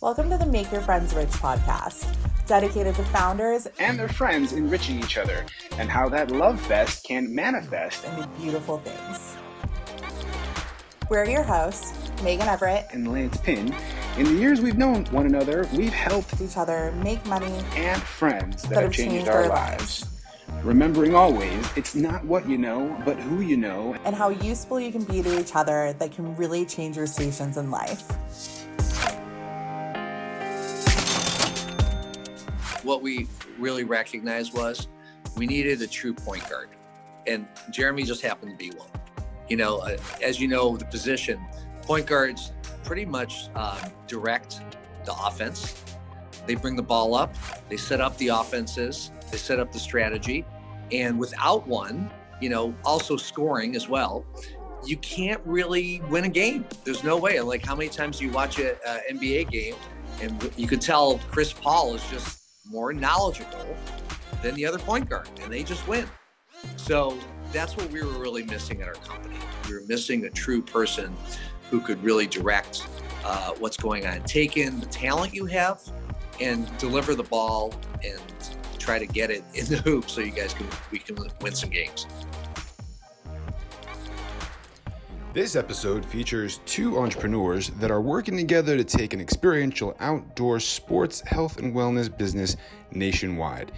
Welcome to the Make Your Friends Rich podcast, dedicated to founders and their friends enriching each other and how that love fest can manifest into beautiful things. We're your hosts, Megan Everett and Lance Pinn. In the years we've known one another, we've helped each other make money and friends that, that have changed, changed our, our lives. lives. Remembering always, it's not what you know, but who you know. And how useful you can be to each other that can really change your stations in life. what we really recognized was we needed a true point guard, and Jeremy just happened to be one. You know, uh, as you know, the position point guards pretty much um, direct the offense. They bring the ball up, they set up the offenses, they set up the strategy, and without one, you know, also scoring as well, you can't really win a game. There's no way. Like, how many times do you watch an NBA game and you could tell Chris Paul is just more knowledgeable than the other point guard, and they just win. So that's what we were really missing at our company. We were missing a true person who could really direct uh, what's going on, take in the talent you have, and deliver the ball and try to get it in the hoop so you guys can we can win some games. This episode features two entrepreneurs that are working together to take an experiential outdoor sports, health, and wellness business nationwide.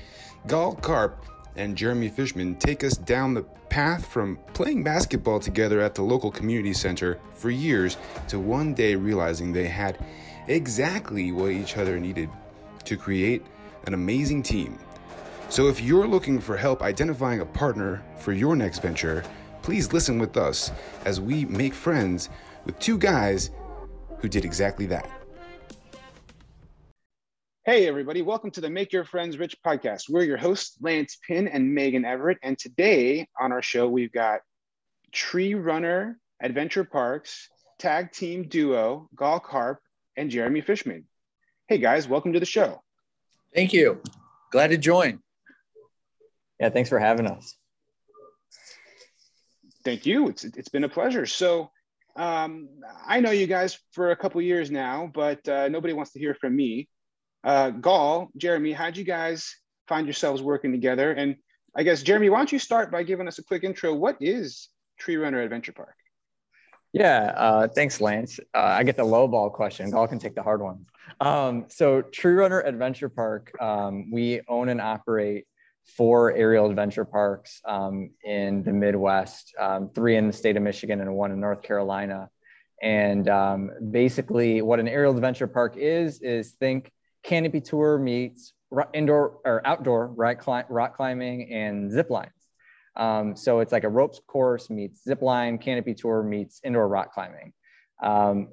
Gaal Karp and Jeremy Fishman take us down the path from playing basketball together at the local community center for years to one day realizing they had exactly what each other needed to create an amazing team. So if you're looking for help identifying a partner for your next venture, Please listen with us as we make friends with two guys who did exactly that. Hey, everybody, welcome to the Make Your Friends Rich podcast. We're your hosts, Lance Pinn and Megan Everett. And today on our show, we've got Tree Runner Adventure Parks tag team duo, Gaal Karp, and Jeremy Fishman. Hey, guys, welcome to the show. Thank you. Glad to join. Yeah, thanks for having us. Thank you. It's it's been a pleasure. So um, I know you guys for a couple years now, but uh, nobody wants to hear from me. Uh, Gaal, Jeremy, how'd you guys find yourselves working together? And I guess Jeremy, why don't you start by giving us a quick intro? What is Tree Runner Adventure Park? Yeah, uh, thanks, Lance. Uh, I get the low ball question. Gaal can take the hard ones. Um, so, Tree Runner Adventure Park, um, we own and operate four aerial adventure parks um, in the Midwest, um, three in the state of Michigan and one in North Carolina. And um, basically, what an aerial adventure park is is think canopy tour meets indoor or outdoor rock, climbing and zip lines. Um, so it's like a ropes course meets zip line, canopy tour meets indoor rock climbing. Um,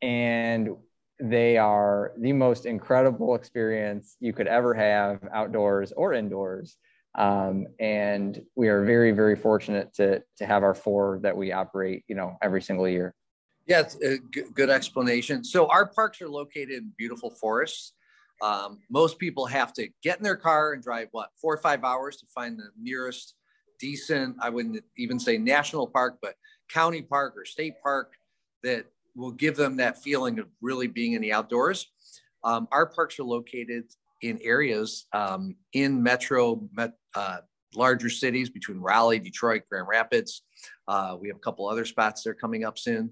and they are the most incredible experience you could ever have outdoors or indoors. Um, and we are very, very fortunate to, to have our four that we operate, you know, every single year. Yeah, good explanation. So our parks are located in beautiful forests. Um, most people have to get in their car and drive what four or five hours to find the nearest decent, I wouldn't even say national park, but county park or state park that will give them that feeling of really being in the outdoors. Um, our parks are located in areas um, in metro, met, uh, larger cities between Raleigh, Detroit, Grand Rapids. Uh, we have a couple other spots that are coming up soon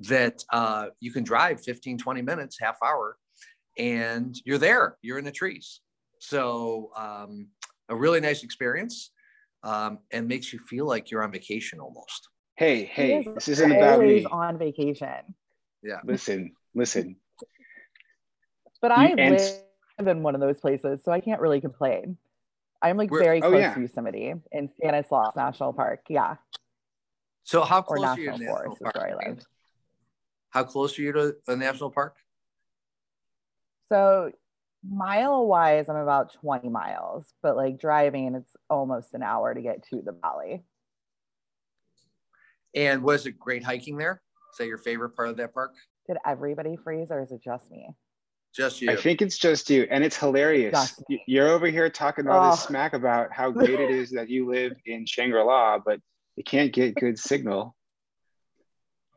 that uh, you can drive 15, 20 minutes, half hour, and you're there, you're in the trees. So, um, a really nice experience um, and makes you feel like you're on vacation almost hey, hey, is this isn't about me. on vacation. Yeah. Listen, listen. But I and, live in one of those places, so I can't really complain. I'm like very oh, close yeah. to Yosemite in Stanislaus National Park. Yeah. So how close are you to National Forest Park? Where I live. How close are you to a national park? So mile wise, I'm about 20 miles, but like driving, it's almost an hour to get to the valley. And was it great hiking there? Is that your favorite part of that park? Did everybody freeze or is it just me? Just you. I think it's just you, and it's hilarious. You're over here talking all oh. this smack about how great it is that you live in Shangri La, but you can't get good signal.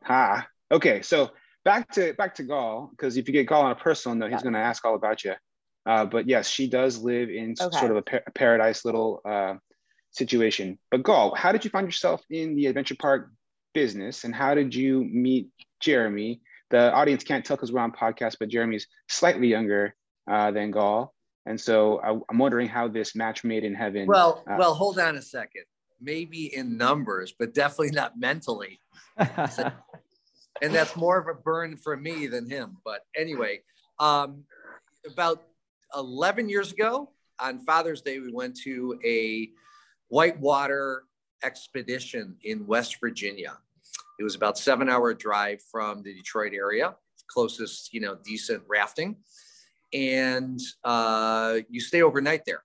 Ha. Okay, so back to back to Gaal, because if you get Gaal on a personal note, he's going to ask all about you. Uh, but yes, she does live in okay. sort of a, par- a paradise little uh, situation. But Gaal, how did you find yourself in the adventure park business, and how did you meet Jeremy? The audience can't tell because we're on podcast, but Jeremy's slightly younger uh, than Gaal, and so I, am wondering how this match made in heaven. Well, uh, well, hold on a second. Maybe in numbers, but definitely not mentally. and that's more of a burn for me than him. But anyway, um, about 11 years ago on Father's Day, we went to a whitewater expedition in West Virginia. It was about seven hour drive from the Detroit area, closest, you know, decent rafting. And uh, you stay overnight there.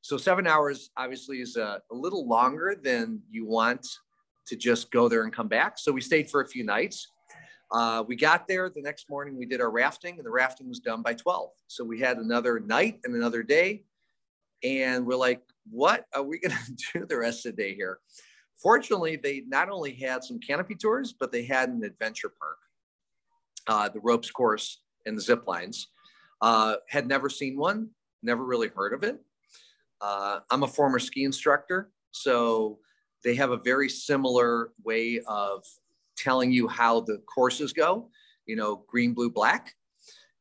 So seven hours obviously is a, a little longer than you want to just go there and come back. So we stayed for a few nights. Uh, we got there the next morning, we did our rafting, and the rafting was done by 12. So we had another night and another day. And we're like, what are we going to do the rest of the day here? Fortunately, they not only had some canopy tours, but they had an adventure park, uh, the ropes course and the zip lines. Uh, had never seen one, never really heard of it. Uh, I'm a former ski instructor, so they have a very similar way of telling you how the courses go, you know, green, blue, black.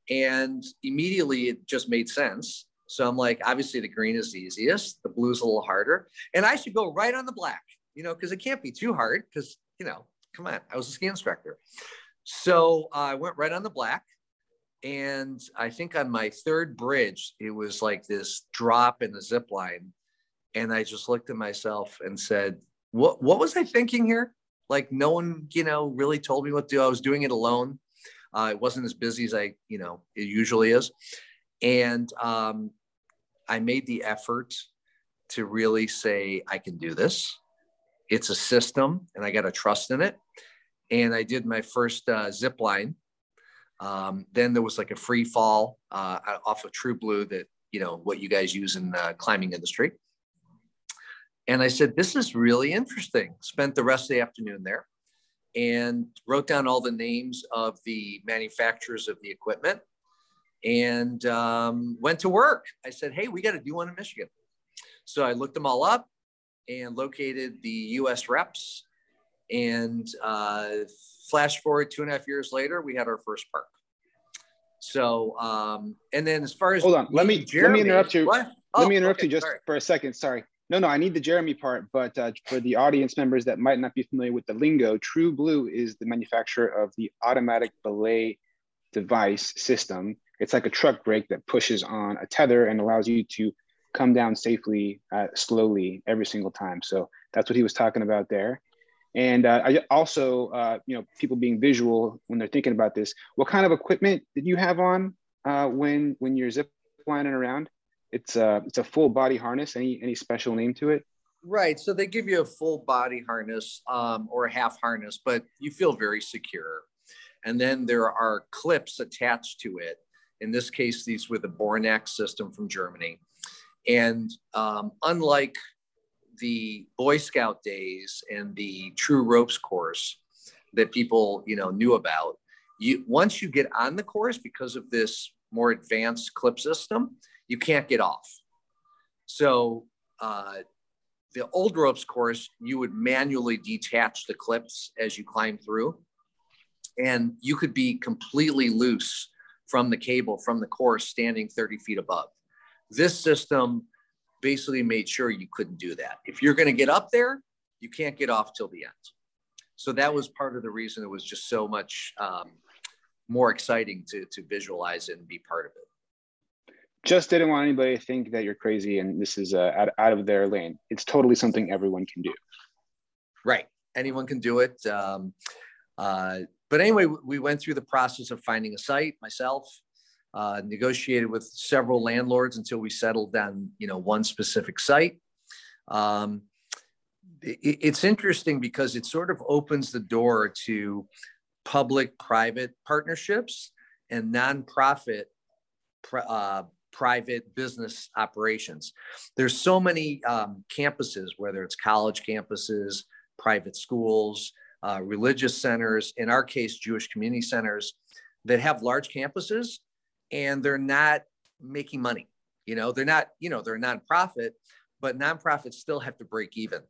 And immediately it just made sense. So I'm like, obviously the green is the easiest, the blue is a little harder. And I should go right on the black, you know, because it can't be too hard because, you know, come on, I was a ski instructor. So uh, I went right on the black. And I think on my third bridge, it was like this drop in the zip line. And I just looked at myself and said, what, what was I thinking here? Like no one, you know, really told me what to do. I was doing it alone. Uh, it wasn't as busy as I, you know, it usually is. And um, I made the effort to really say, I can do this. It's a system and I got to trust in it. And I did my first uh, zip line. Um, then there was like a free fall uh, off of TRUBLUE that, you know, what you guys use in the climbing industry. And I said, This is really interesting. Spent the rest of the afternoon there and wrote down all the names of the manufacturers of the equipment and um, went to work. I said, Hey, we got to do one in Michigan. So I looked them all up and located the US reps. And uh, flash forward two and a half years later, we had our first park. So, um, and then as far as hold on, let me Jeremy, let me interrupt you. What? Let oh, me interrupt okay, you just sorry. for a second. Sorry. No, no, I need the Jeremy part, but uh, for the audience members that might not be familiar with the lingo, TRUBLUE is the manufacturer of the automatic belay device system. It's like a truck brake that pushes on a tether and allows you to come down safely, uh, slowly every single time. So that's what he was talking about there. And uh, I also, uh, you know, people being visual when they're thinking about this. What kind of equipment did you have on uh, when when you're zip lining around? it's a it's a full body harness. Any any special name to it? Right. So they give you a full body harness um, or a half harness, but you feel very secure. And then there are clips attached to it. In this case, these were the Bornack's system from Germany. And um, unlike the Boy Scout days and the True Ropes course that people you know knew about, you once you get on the course because of this more advanced clip system, you can't get off. So uh, the old ropes course, you would manually detach the clips as you climb through, and you could be completely loose from the cable from the course standing 30 feet above. This system basically made sure you couldn't do that. If you're going to get up there, you can't get off till the end. So that was part of the reason it was just so much um, more exciting to, to visualize and be part of it just didn't want anybody to think that you're crazy and this is uh, out, out of their lane. It's totally something everyone can do. Right. Anyone can do it. Um, uh, but anyway, we went through the process of finding a site myself, uh, negotiated with several landlords until we settled on, you know, one specific site. Um, it, it's interesting because it sort of opens the door to public private partnerships and nonprofit uh, private business operations. There's so many um, campuses, whether it's college campuses, private schools, uh, religious centers, in our case, Jewish community centers, that have large campuses and they're not making money. You know, they're not, you know, they're a nonprofit, but nonprofits still have to break even.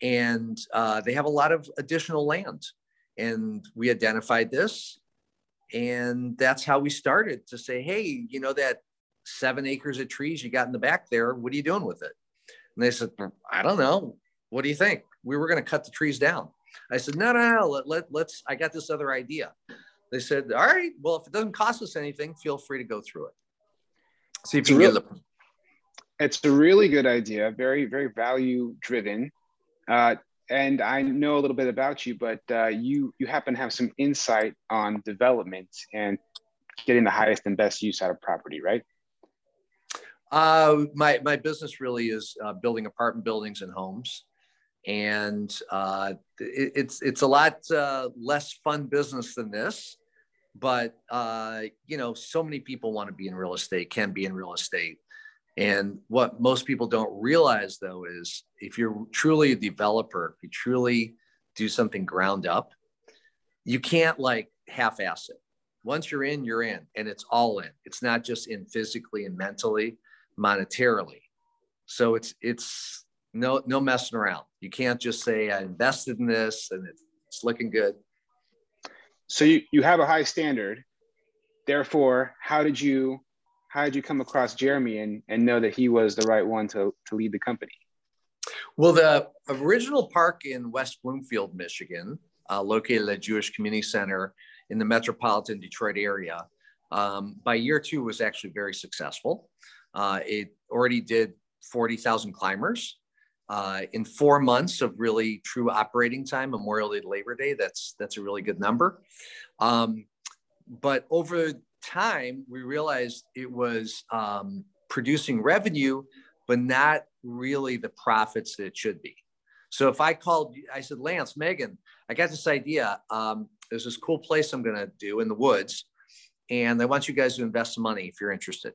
And uh, they have a lot of additional land. And we identified this. And that's how we started to say, hey, you know, that seven acres of trees you got in the back there, what are you doing with it? And they said, I don't know. What do you think? We were going to cut the trees down. I said, no, no, no, let, let, let's, I got this other idea. They said, all right, well, if it doesn't cost us anything, feel free to go through it. See if you can get the. It's a really good idea, very, very value driven. Uh, and I know a little bit about you, but uh, you you happen to have some insight on development and getting the highest and best use out of property, right? Uh, my my business really is uh, building apartment buildings and homes and uh, it, it's it's a lot uh, less fun business than this but uh, you know so many people want to be in real estate can be in real estate. And what most people don't realize though is if you're truly a developer if you truly do something ground up you can't like half-ass it. Once you're in you're in and it's all in. It's not just in physically and mentally monetarily. So it's it's no no messing around. You can't just say i invested in this and it's looking good. So you, you have a high standard. Therefore how did you how did you come across jeremy and, and know that he was the right one to, to lead the company? Well the original park in west bloomfield michigan uh, located at jewish community center in the metropolitan detroit area um, by year two was actually very successful. Uh, it already did 40000 climbers uh, in four months of really true operating time, Memorial Day to Labor Day, that's that's a really good number. Um, but over time, we realized it was um, producing revenue, but not really the profits that it should be. So if I called, I said, Lance, Megan, I got this idea. Um, there's this cool place I'm going to do in the woods, and I want you guys to invest some money if you're interested.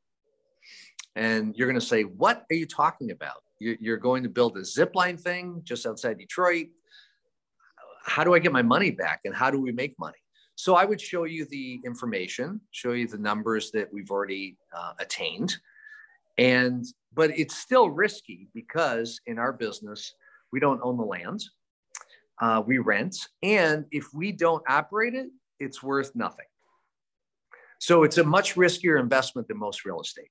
And you're going to say, What are you talking about? You're going to build a zip line thing just outside Detroit. How do I get my money back and how do we make money? So I would show you the information, show you the numbers that we've already uh, attained. And, but it's still risky because in our business, we don't own the land, uh, we rent. And if we don't operate it, it's worth nothing. So it's a much riskier investment than most real estate.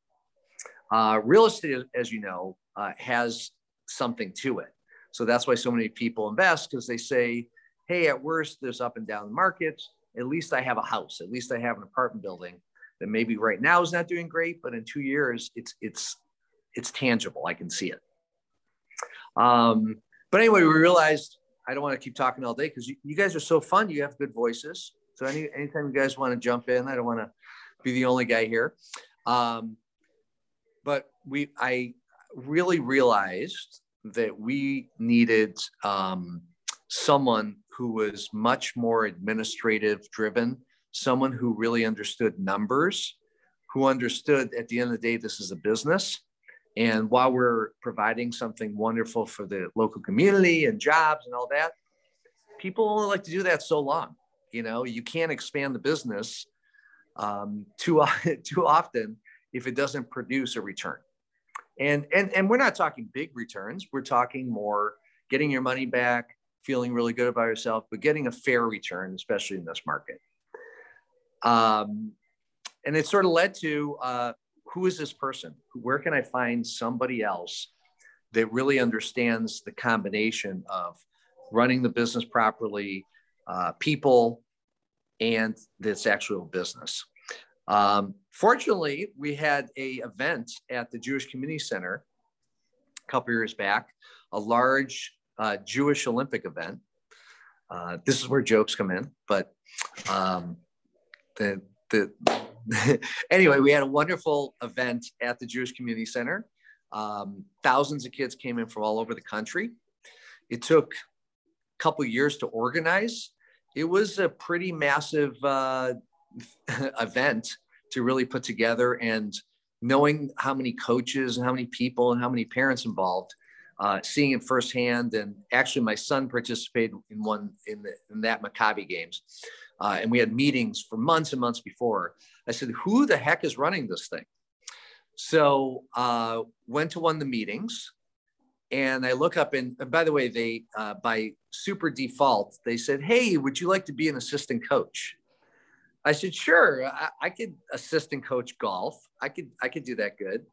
Uh, real estate, as you know, uh, has something to it. So that's why so many people invest because they say, hey, at worst, there's up and down markets. At least I have a house. At least I have an apartment building that maybe right now is not doing great, but in two years, it's it's it's tangible. I can see it. Um, but anyway, we realized I don't want to keep talking all day because you, you, guys are so fun. You have good voices. So any anytime you guys want to jump in, I don't want to be the only guy here. Um, but we I really realized that we needed um, someone who was much more administrative driven, someone who really understood numbers, who understood at the end of the day this is a business. And while we're providing something wonderful for the local community and jobs and all that, people only like to do that so long. You know, you can't expand the business um, too, too often if it doesn't produce a return. And, and, and we're not talking big returns. We're talking more getting your money back, feeling really good about yourself, but getting a fair return, especially in this market. Um, and it sort of led to uh, who is this person? Where can I find somebody else that really understands the combination of running the business properly, uh, people, and this actual business? Um, fortunately, we had a event at the Jewish Community Center a couple years back, a large uh, Jewish Olympic event. Uh, this is where jokes come in, but um, the the anyway, we had a wonderful event at the Jewish Community Center. Um, thousands of kids came in from all over the country. It took a couple years to organize. It was a pretty massive uh, event to really put together and knowing how many coaches and how many people and how many parents involved, uh, seeing it firsthand. And actually, my son participated in one in, the, in that Maccabi games. Uh, and we had meetings for months and months before. I said, "Who the heck is running this thing?" So uh, went to one of the meetings, and I look up and, and by the way, they uh, by super default they said, "Hey, would you like to be an assistant coach?" I said, "Sure, I, I could assistant coach golf. I could I could do that good.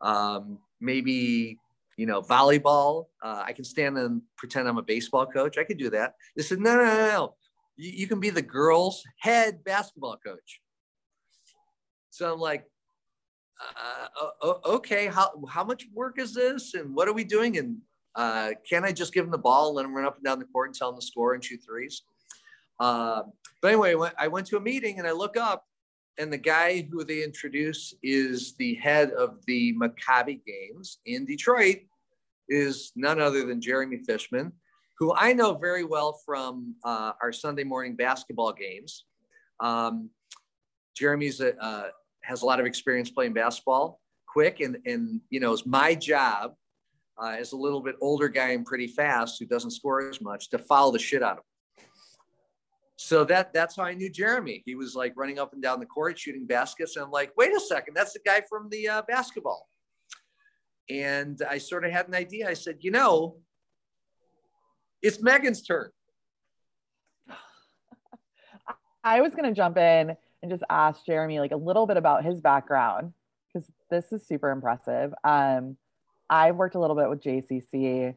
Um, maybe you know volleyball. Uh, I can stand and pretend I'm a baseball coach. I could do that." They said, "No, no, no, no you, you can be the girls' head basketball coach. So I'm like, uh, okay, how, how much work is this? And what are we doing? And uh, can I just give them the ball and let them run up and down the court and tell them to score and shoot threes? Uh, but anyway, I went to a meeting and I look up and the guy who they introduce is the head of the Maccabi games in Detroit is none other than Jeremy Fishman, who I know very well from uh, our Sunday morning basketball games. Um, Jeremy's a, uh, has a lot of experience playing basketball, quick, and and you know it's my job uh, as a little bit older guy and pretty fast who doesn't score as much to follow the shit out of him. So that that's how I knew Jeremy. He was like running up and down the court shooting baskets, and I'm like, wait a second, that's the guy from the uh, basketball. And I sort of had an idea. I said, you know, it's Megan's turn. I was going to jump in and just ask Jeremy like a little bit about his background because this is super impressive. Um, I've worked a little bit with JCC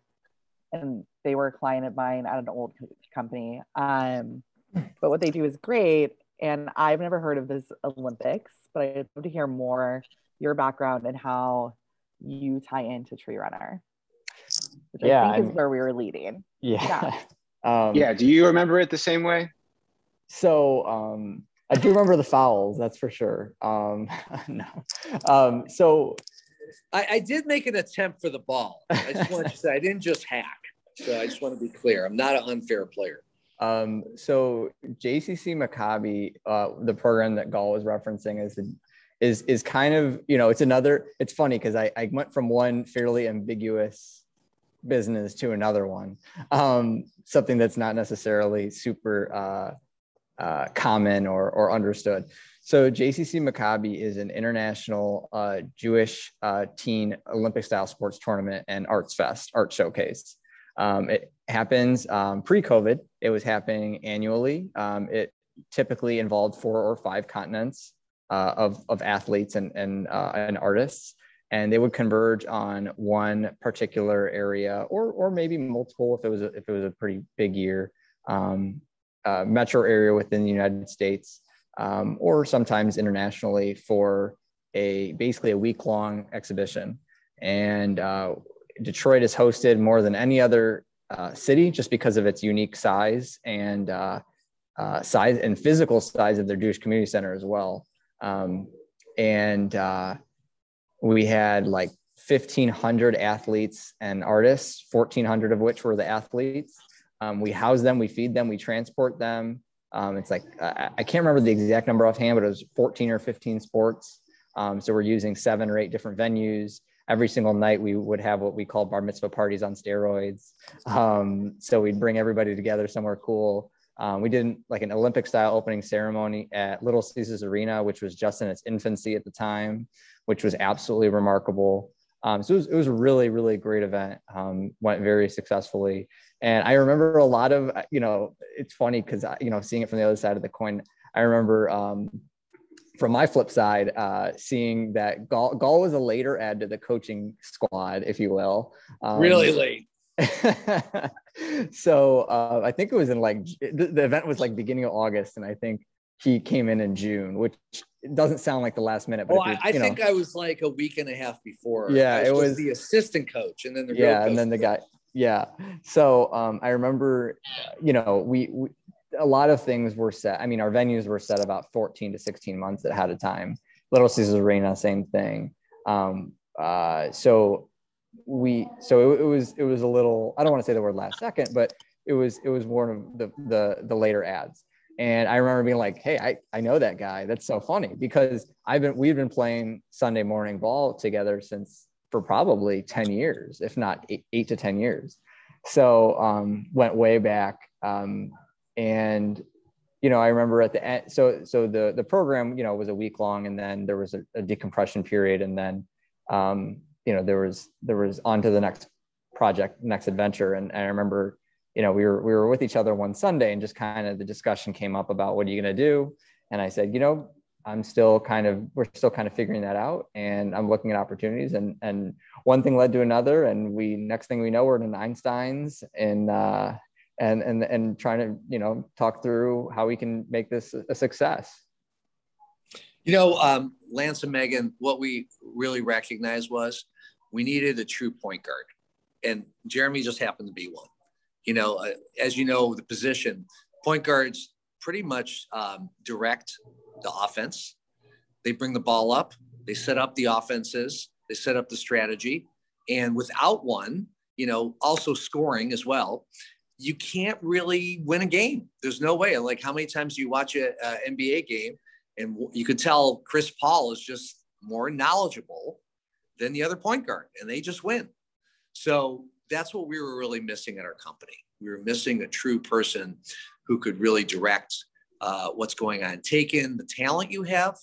and they were a client of mine at an old company. Um, but what they do is great. And I've never heard of this Olympics, but I'd love to hear more your background and how you tie into Tree Runner which yeah, I think I'm, is where we were leading. Yeah. Yeah. um, yeah. Do you remember it the same way? So um, I do remember the fouls, that's for sure. Um, no. Um, so I, I, did make an attempt for the ball. I just want to say I didn't just hack. So I just want to be clear. I'm not an unfair player. Um, so JCC Maccabi, uh, the program that Gaal was referencing is is is kind of you know it's another it's funny because I, I went from one fairly ambiguous business to another one. Um, something that's not necessarily super uh, uh, common or, or understood. So jcc maccabi is an international uh, jewish uh, teen olympic style sports tournament and arts fest art showcase. Um, it happens um, pre-covid it was happening annually um, it typically involved four or five continents uh, of, of athletes and, and, uh, and artists. And they would converge on one particular area or, or maybe multiple if it was a, if it was a pretty big year, um, uh, metro area within the United States, um, or sometimes internationally for a basically a week long exhibition. And uh, Detroit is hosted more than any other uh, city just because of its unique size and uh, uh, size and physical size of their Jewish community center as well. Um, and uh, we had like 1,500 athletes and artists, 1,400 of which were the athletes. Um, we house them, we feed them, we transport them. Um, it's like, I, I, can't remember the exact number offhand, but it was 14 or 15 sports. Um, so we're using seven or eight different venues. Every single night, we would have what we call bar mitzvah parties on steroids. Um, so we'd bring everybody together somewhere cool. Um, we did like an Olympic style opening ceremony at Little Caesars Arena, which was just in its infancy at the time, which was absolutely remarkable. Um, so it was, it was a really, really great event. Um, went very successfully. And I remember a lot of, you know, it's funny because, you know, seeing it from the other side of the coin, I remember um, from my flip side, uh, seeing that Gaal, Gaal was a later add to the coaching squad, if you will. Um, really late. so uh, I think it was in like the, the, event was like beginning of August, and I think he came in in June, which doesn't sound like the last minute. But I, I think I was like a week and a half before. Yeah, was it was the assistant coach, and then the yeah, and then the guy. Yeah, so um, I remember, you know, we, we a lot of things were set. I mean, our venues were set about 14 to 16 months ahead of time. Little Caesars Arena, same thing. Um, uh, so we so it, it, was it was a little I don't want to say the word last second, but it was it was one of the the the later ads. and I remember being like, "Hey, I, I know that guy. That's so funny because I've been we've been playing Sunday morning ball together since for probably ten years, if not eight, eight to ten years. So um, went way back, um, and you know I remember at the end. So so the the program you know was a week long, and then there was a, a decompression period, and then um, you know there was there was on to the next project, next adventure, and, and I remember you know, we were we were with each other one Sunday and just kind of the discussion came up about what are you going to do? And I said, you know, I'm still kind of we're still kind of figuring that out and I'm looking at opportunities and and one thing led to another and we next thing we know we're in Einstein's and uh and and and trying to you know talk through how we can make this a success. You know, um, Lance and Megan, what we really recognized was we needed a true point guard, and Jeremy just happened to be one you know, uh, as you know, the position point guards pretty much um, direct the offense. They bring the ball up, they set up the offenses, they set up the strategy, and without one, you know, also scoring as well. You can't really win a game. There's no way. Like, how many times do you watch a, a NBA game and you could tell Chris Paul is just more knowledgeable than the other point guard, and they just win. So that's what we were really missing at our company. We were missing a true person who could really direct uh, what's going on, take in the talent you have,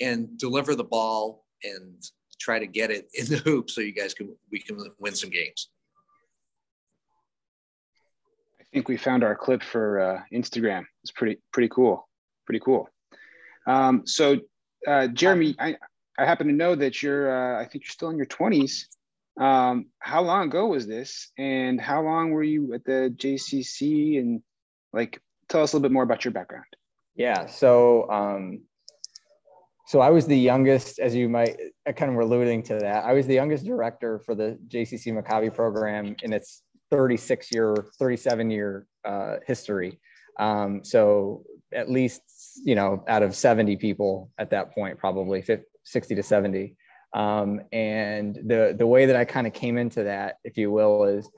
and deliver the ball and try to get it in the hoop so you guys can we can win some games. I think we found our clip for uh, Instagram. It's pretty pretty cool, pretty cool. Um, so, uh, Jeremy, I I happen to know that you're uh, I think you're still in your 20s. Um, how long ago was this, and how long were you at the JCC? And like, tell us a little bit more about your background. Yeah, so um, so I was the youngest, as you might I kind of were alluding to that. I was the youngest director for the JCC Maccabi program in its 36 year, 37 year uh, history. Um, so at least you know out of 70 people at that point, probably 50, 60 to 70. Um, and the the way that I kind of came into that, if you will, is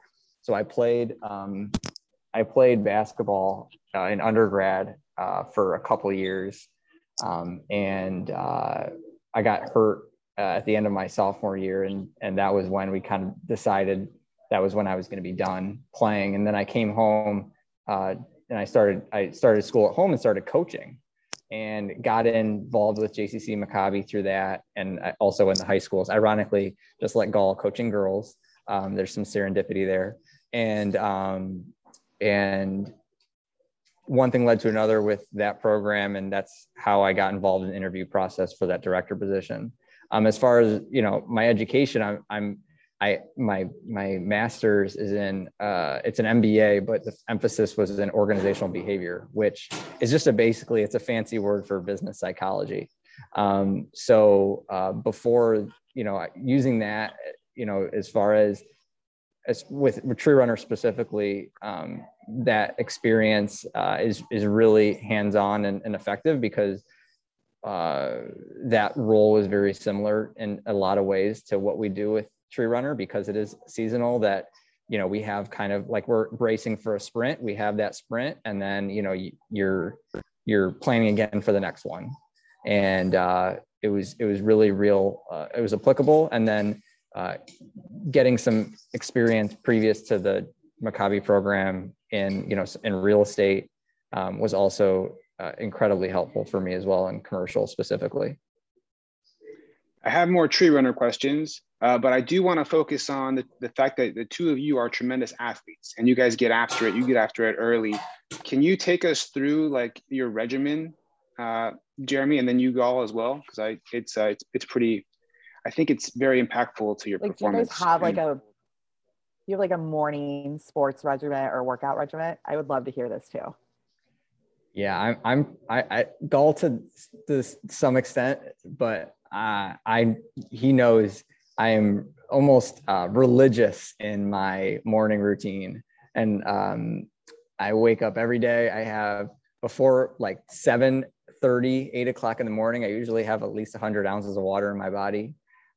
so I played um, I played basketball uh, in undergrad uh, for a couple years, um, and uh, I got hurt uh, at the end of my sophomore year, and and that was when we kind of decided that was when I was going to be done playing, and then I came home uh, and I started I started school at home and started coaching and got involved with JCC Maccabi through that, and also in the high schools. Ironically, just like Gaal coaching girls, um, there's some serendipity there, and um, and one thing led to another with that program, and that's how I got involved in the interview process for that director position. Um, as far as you know, my education, I'm, I'm I my my master's is in uh, it's an MBA, but the emphasis was in organizational behavior, which is just a basically it's a fancy word for business psychology. Um, so uh, before you know using that, you know as far as as with, Tree Runner specifically, um, that experience uh, is is really hands on and, and effective because uh, that role is very similar in a lot of ways to what we do with tree runner because it is seasonal that you know we have kind of like we're bracing for a sprint. We have that sprint and then you know you're you're planning again for the next one. And uh, it was it was really real uh, it was applicable. And then uh, getting some experience previous to the maccabi program in you know in real estate um, was also uh, incredibly helpful for me as well in commercial specifically. I have more tree runner questions, uh, but I do want to focus on the, the fact that the two of you are tremendous athletes and you guys get after it. You get after it early. Can you take us through like your regimen, uh, Jeremy, and then you all as well? Because I it's, uh, it's it's pretty. I think it's very impactful to your like, performance. Do you guys have like a you have like a morning sports regimen or workout regimen? I would love to hear this too. Yeah, I'm I'm I, I Gaal to, to some extent, but uh, I he knows I am almost uh, religious in my morning routine, and um, I wake up every day. I have before like 7 30, 8 o'clock in the morning. I usually have at least 100 ounces of water in my body.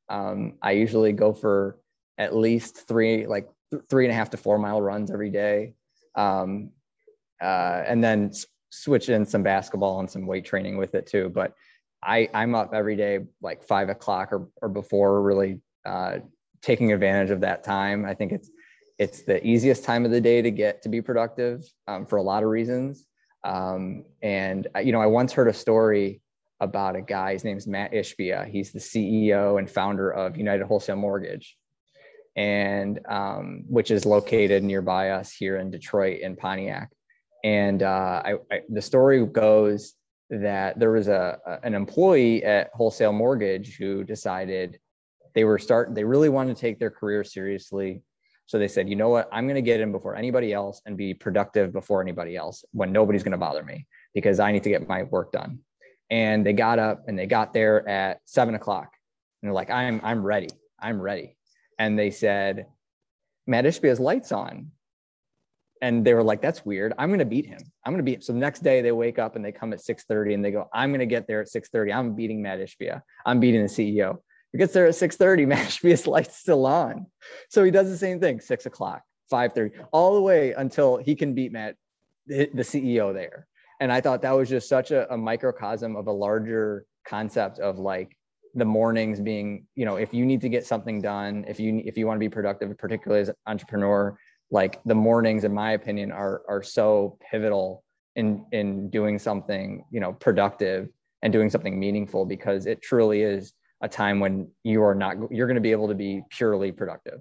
Um, I usually go for at least three, like th- three and a half to four mile runs every day. Um, uh, and then switch in some basketball and some weight training with it too. But I, I'm up every day like five o'clock or, or before, really uh, taking advantage of that time. I think it's it's the easiest time of the day to get to be productive um, for a lot of reasons. Um, and uh, you know, I once heard a story about a guy. His name's Matt Ishbia. He's the CEO and founder of United Wholesale Mortgage, and um, which is located nearby us here in Detroit in Pontiac. And uh, I, I, the story goes that there was a, a, an employee at Wholesale Mortgage who decided they were start they really wanted to take their career seriously. So they said, you know what, I'm going to get in before anybody else and be productive before anybody else when nobody's going to bother me because I need to get my work done. And they got up and they got there at seven o'clock and they're like, I'm I'm ready. I'm ready. And they said, Matt Ishbia's lights on and they were like, "That's weird. I'm going to beat him. I'm going to beat." Him. So the next day they wake up and they come at 6:30 and they go, "I'm going to get there at 6:30. I'm beating Matt Ishbia. I'm beating the CEO." He gets there at 6:30. Matt Ishbia's lights still on, so he does the same thing. Six o'clock, 5:30, all the way until he can beat Matt, the, the CEO there. And I thought that was just such a, a microcosm of a larger concept of like the mornings being, you know, if you need to get something done, if you if you want to be productive, particularly as an entrepreneur like the mornings in my opinion are are so pivotal in in doing something you know productive and doing something meaningful because it truly is a time when you are not you're going to be able to be purely productive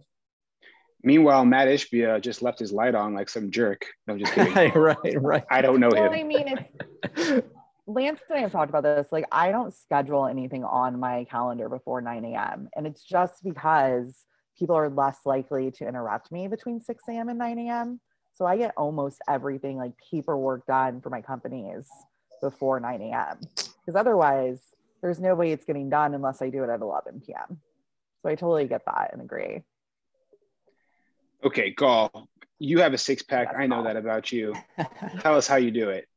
meanwhile matt ishbia just left his light on like some jerk no just kidding right right i don't know well, him i mean it's lance and i have talked about this like i don't schedule anything on my calendar before 9 a.m and it's just because people are less likely to interrupt me between 6 a.m. and 9 a.m. So I get almost everything like paperwork done for my companies before 9 a.m. Because otherwise, there's no way it's getting done unless I do it at 11 p.m. So I totally get that and agree. Okay, Gaal, you have a six pack. I know that about you. Tell us how you do it.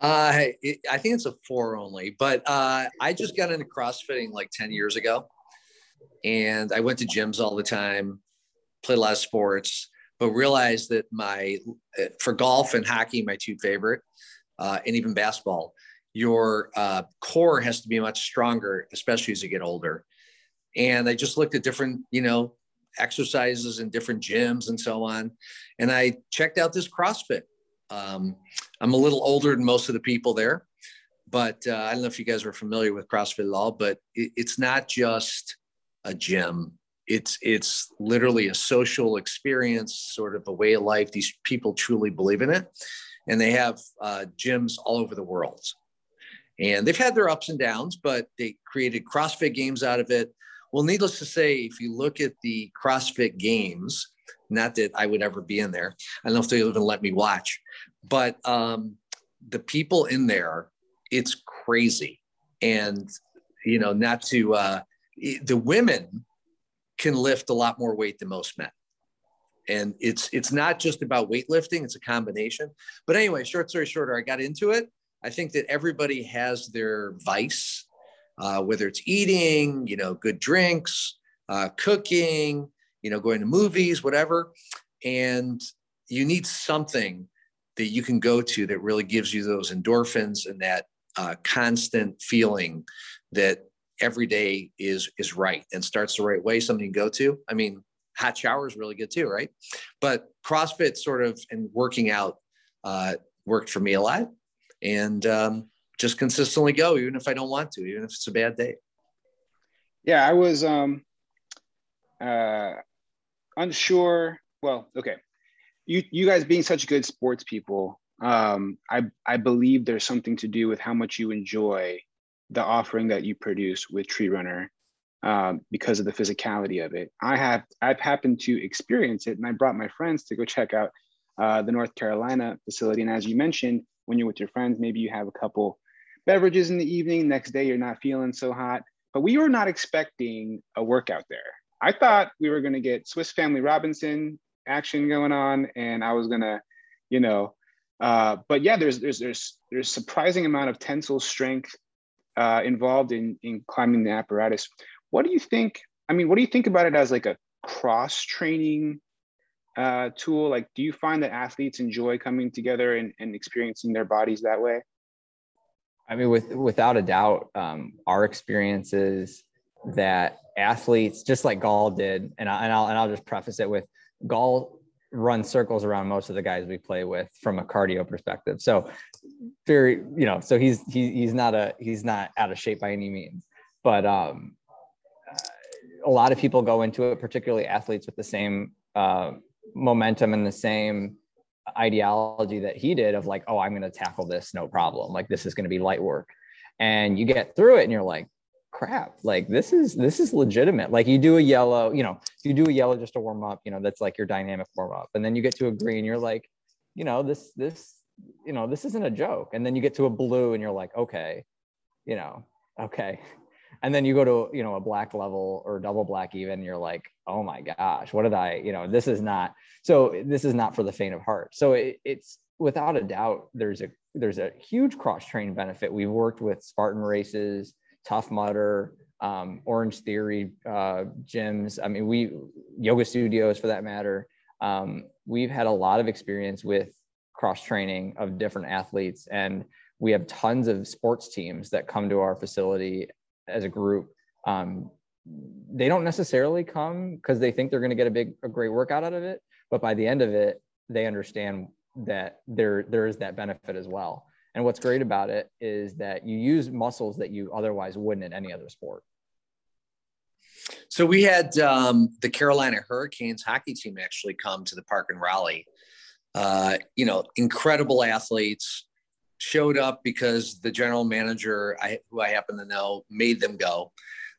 Uh, it, I think it's a four only, but uh, I just got into CrossFitting like 10 years ago and I went to gyms all the time, played a lot of sports, but realized that my uh, for golf and hockey, my two favorite, uh, and even basketball, your uh, core has to be much stronger, especially as you get older. And I just looked at different, you know, exercises in different gyms and so on, and I checked out this CrossFit. Um, I'm a little older than most of the people there, but uh, I don't know if you guys are familiar with CrossFit at all. But it, it's not just a gym. It's it's literally a social experience, sort of a way of life. These people truly believe in it, and they have uh, gyms all over the world. And they've had their ups and downs, but they created CrossFit games out of it. Well, needless to say, if you look at the CrossFit games, not that I would ever be in there. I don't know if they'll even let me watch, but um, the people in there, it's crazy. And, you know, not to uh, the women can lift a lot more weight than most men and it's it's not just about weightlifting it's a combination but anyway short story shorter i got into it i think that everybody has their vice uh, whether it's eating you know good drinks uh, cooking you know going to movies whatever and you need something that you can go to that really gives you those endorphins and that uh, constant feeling that every day is is right and starts the right way, something to go to. I mean, hot showers really good too, right? But CrossFit sort of and working out uh, worked for me a lot, and um, just consistently go, even if I don't want to, even if it's a bad day. Yeah, I was um, uh, unsure. Well, okay, you you guys being such good sports people, um, I I believe there's something to do with how much you enjoy the offering that you produce with Tree Runner um, because of the physicality of it. I have I've happened to experience it, and I brought my friends to go check out uh, the North Carolina facility. And as you mentioned, when you're with your friends, maybe you have a couple beverages in the evening. Next day, you're not feeling so hot. But we were not expecting a workout there. I thought we were going to get Swiss Family Robinson action going on, and I was gonna, you know, uh, but yeah, there's there's there's there's surprising amount of tensile strength uh, involved in, in climbing the apparatus. What do you think? I mean, what do you think about it as like a cross training uh, tool? Like, do you find that athletes enjoy coming together and, and experiencing their bodies that way? I mean, with without a doubt, um, our experiences that athletes, just like Gaal did, and, I, and I'll and I'll just preface it with Gaal run circles around most of the guys we play with from a cardio perspective. So very, you know, so he's he, he's not a he's not out of shape by any means, but um, a lot of people go into it, particularly athletes with the same uh, momentum and the same ideology that he did of like, oh, I'm going to tackle this, no problem. Like this is going to be light work, and you get through it, and you're like, crap like this is this is legitimate. Like you do a yellow you know you do a yellow just to warm up you know that's like your dynamic warm up. And then you get to a green you're like you know this this you know this isn't a joke. And then you get to a blue and you're like okay you know okay and then you go to you know a black level or double black even you're like oh my gosh what did i you know this is not so this is not for the faint of heart. So it, it's without a doubt there's a there's a huge cross train benefit. We've worked with spartan races tough mudder um, orange theory uh, gyms. I mean we yoga studios for that matter. Um, we've had a lot of experience with cross training of different athletes and we have tons of sports teams that come to our facility as a group um, they don't necessarily come because they think they're going to get a big a great workout out of it but by the end of it they understand that there there is that benefit as well. And what's great about it is that you use muscles that you otherwise wouldn't in any other sport. So we had um, the carolina hurricanes hockey team actually come to the park and raleigh uh, you know incredible athletes showed up because the general manager, I, who I happen to know, made them go.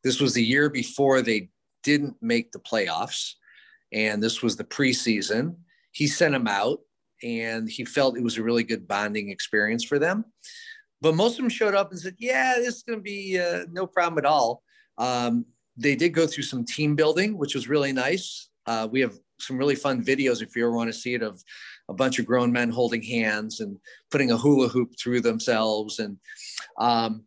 This was the year before they didn't make the playoffs, and this was the preseason. He sent them out, and he felt it was a really good bonding experience for them. But most of them showed up and said, "Yeah, this is going to be uh, no problem at all." Um, they did go through some team building, which was really nice. Uh, we have some really fun videos if you ever want to see it of a bunch of grown men holding hands and putting a hula hoop through themselves. And um,